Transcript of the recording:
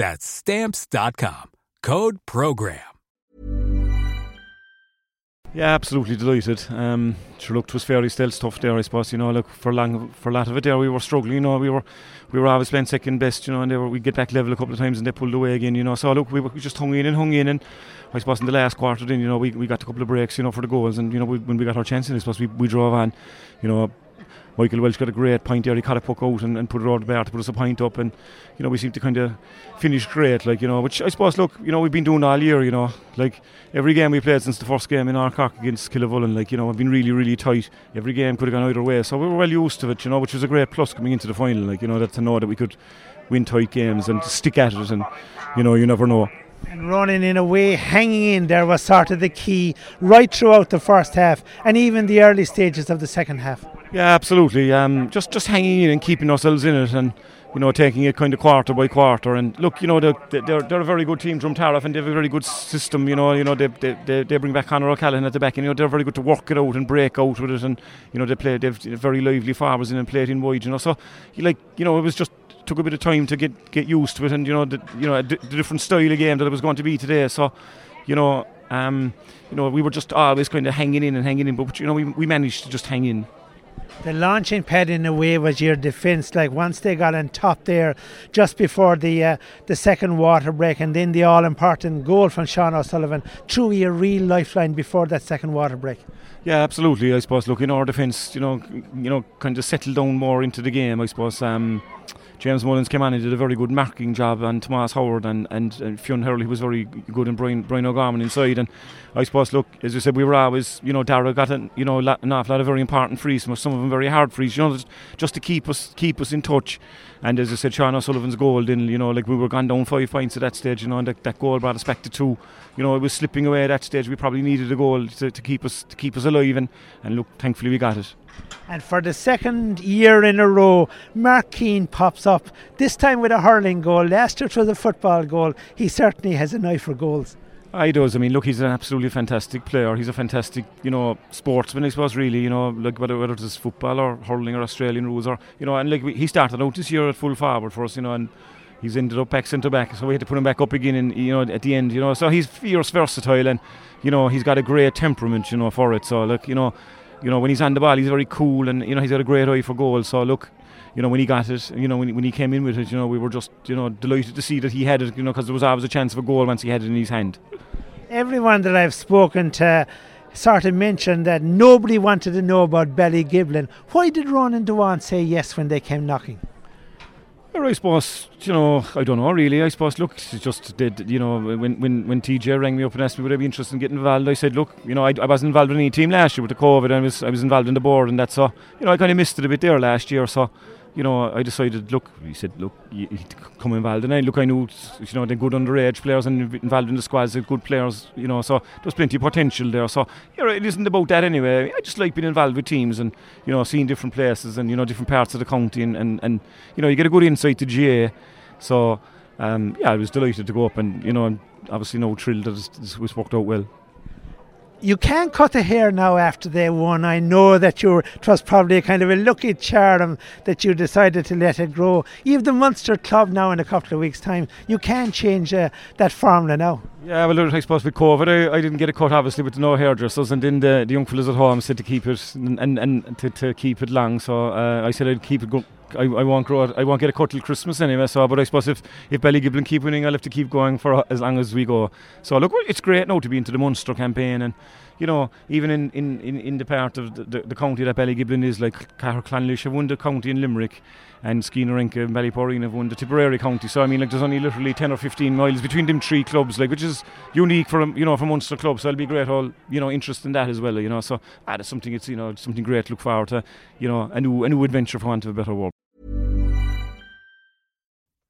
That's stamps.com. Code program. Yeah, absolutely delighted. Um, sure, look, it was fairly still tough there, I suppose. You know, look for long for a lot of it there, we were struggling. You know, we were we were always playing second best. You know, and they were we get back level a couple of times and they pulled away again. You know, so look, we, we just hung in and hung in and. I suppose in the last quarter, then you know we, we got a couple of breaks, you know, for the goals, and you know we, when we got our chances, I suppose we, we drove on. You know, Michael Welch got a great point there. He caught a puck out and, and put it over the bar to put us a point up, and you know we seem to kind of finish great, like you know. Which I suppose, look, you know, we've been doing all year, you know, like every game we played since the first game in Arcock against Killavullen, like you know, we've been really, really tight. Every game could have gone either way, so we were well used to it, you know, which was a great plus coming into the final, like you know, that to know that we could win tight games and stick at it, and you know, you never know. And running in a way, hanging in there was sort of the key right throughout the first half and even the early stages of the second half. Yeah, absolutely. Um, just just hanging in and keeping ourselves in it, and you know, taking it kind of quarter by quarter. And look, you know, they're they're, they're a very good team, Drumtariff, and they have a very good system. You know, you know, they they, they, bring back Conor O'Callaghan at the back, and you know, they're very good to work it out and break out with it, and you know, they play they've very lively forwards in and play it in wide. You know, so like you know, it was just took a bit of time to get get used to it, and you know, the, you know, the, the different style of game that it was going to be today. So, you know. Um, you know, we were just always kind of hanging in and hanging in, but you know, we, we managed to just hang in the launching pad in a way was your defence. Like once they got on top there, just before the uh, the second water break, and then the all important goal from Sean O'Sullivan, truly a real lifeline before that second water break. Yeah, absolutely. I suppose. Look, in our defence, you know, you know, kind of settled down more into the game. I suppose. Um, James Mullins came on and did a very good marking job, and Tomas Howard and, and, and Fionn Hurley was very good, and Brian, Brian O'Gorman inside. And I suppose, look, as you said, we were always, you know, Dara got an, you know, an awful lot of very important frees, some of them very hard frees, you know, just to keep us keep us in touch. And as I said, Sean O'Sullivan's goal, then, you know, like we were gone down five points at that stage, you know, and that, that goal brought us back to two. You know, it was slipping away at that stage. We probably needed a goal to, to keep us to keep us alive, and, and look, thankfully we got it. And for the second year in a row, Mark Keane pops up, this time with a hurling goal. Last year it was a football goal. He certainly has an eye for goals. He does. I mean, look, he's an absolutely fantastic player. He's a fantastic, you know, sportsman. I suppose, really, you know, like whether whether it's football or hurling or Australian rules or, you know, and like he started out this year at full forward for us, you know, and he's ended up back centre back, so we had to put him back up again, and you know, at the end, you know. So he's fierce, versatile, and you know, he's got a great temperament, you know, for it. So look, you know, you know, when he's on the ball, he's very cool, and you know, he's got a great eye for goals. So look, you know, when he got it, you know, when, when he came in with it, you know, we were just, you know, delighted to see that he had it, you know, because there was always a chance of a goal once he had it in his hand. Everyone that I've spoken to sort of mentioned that nobody wanted to know about Ballygiblin. Why did Ronan Dewan say yes when they came knocking? I suppose you know I don't know really. I suppose look, just did you know when when when TJ rang me up and asked me would I be interested in getting involved, I said look, you know I, I wasn't involved in any team last year with the COVID. I was I was involved in the board and that so you know I kind of missed it a bit there last year. So you know, I decided, look, he said, look, you, you come involved. And I, look, I knew, you know, they're good underage players and involved in the squads, they're good players, you know, so there's plenty of potential there. So, you know, it isn't about that anyway. I just like being involved with teams and, you know, seeing different places and, you know, different parts of the county and, and, and you know, you get a good insight to GAA. So, um, yeah, I was delighted to go up and, you know, I'm obviously no thrilled that it's, it's worked out well. You can't cut the hair now after day one. I know that you it was probably kind of a lucky charm that you decided to let it grow. Even the Munster Club now in a couple of weeks' time, you can change uh, that formula now. Yeah, well, I suppose with COVID, I, I didn't get a cut obviously with no hairdressers, and then the, the young fellas at home said to keep it and, and, and to, to keep it long. So uh, I said I'd keep it. Go- I, I won't grow it. I won't get a cut till Christmas anyway. So, but I suppose if if Ballygiblin keep winning, I'll have to keep going for as long as we go. So look, it's great now to be into the Munster campaign and you know, even in, in, in, in the part of the, the, the county that Ballygiblin is, like Cahir Clonlish have won the county in Limerick, and Skeener and Ballyporeen have won the Tipperary county. So I mean, like there's only literally 10 or 15 miles between them three clubs, like which is unique for you know for Munster club. So it'll be great all you know interest in that as well. You know, so ah, that's something it's you know something great to look forward to. You know, a new a new adventure for want of a better word.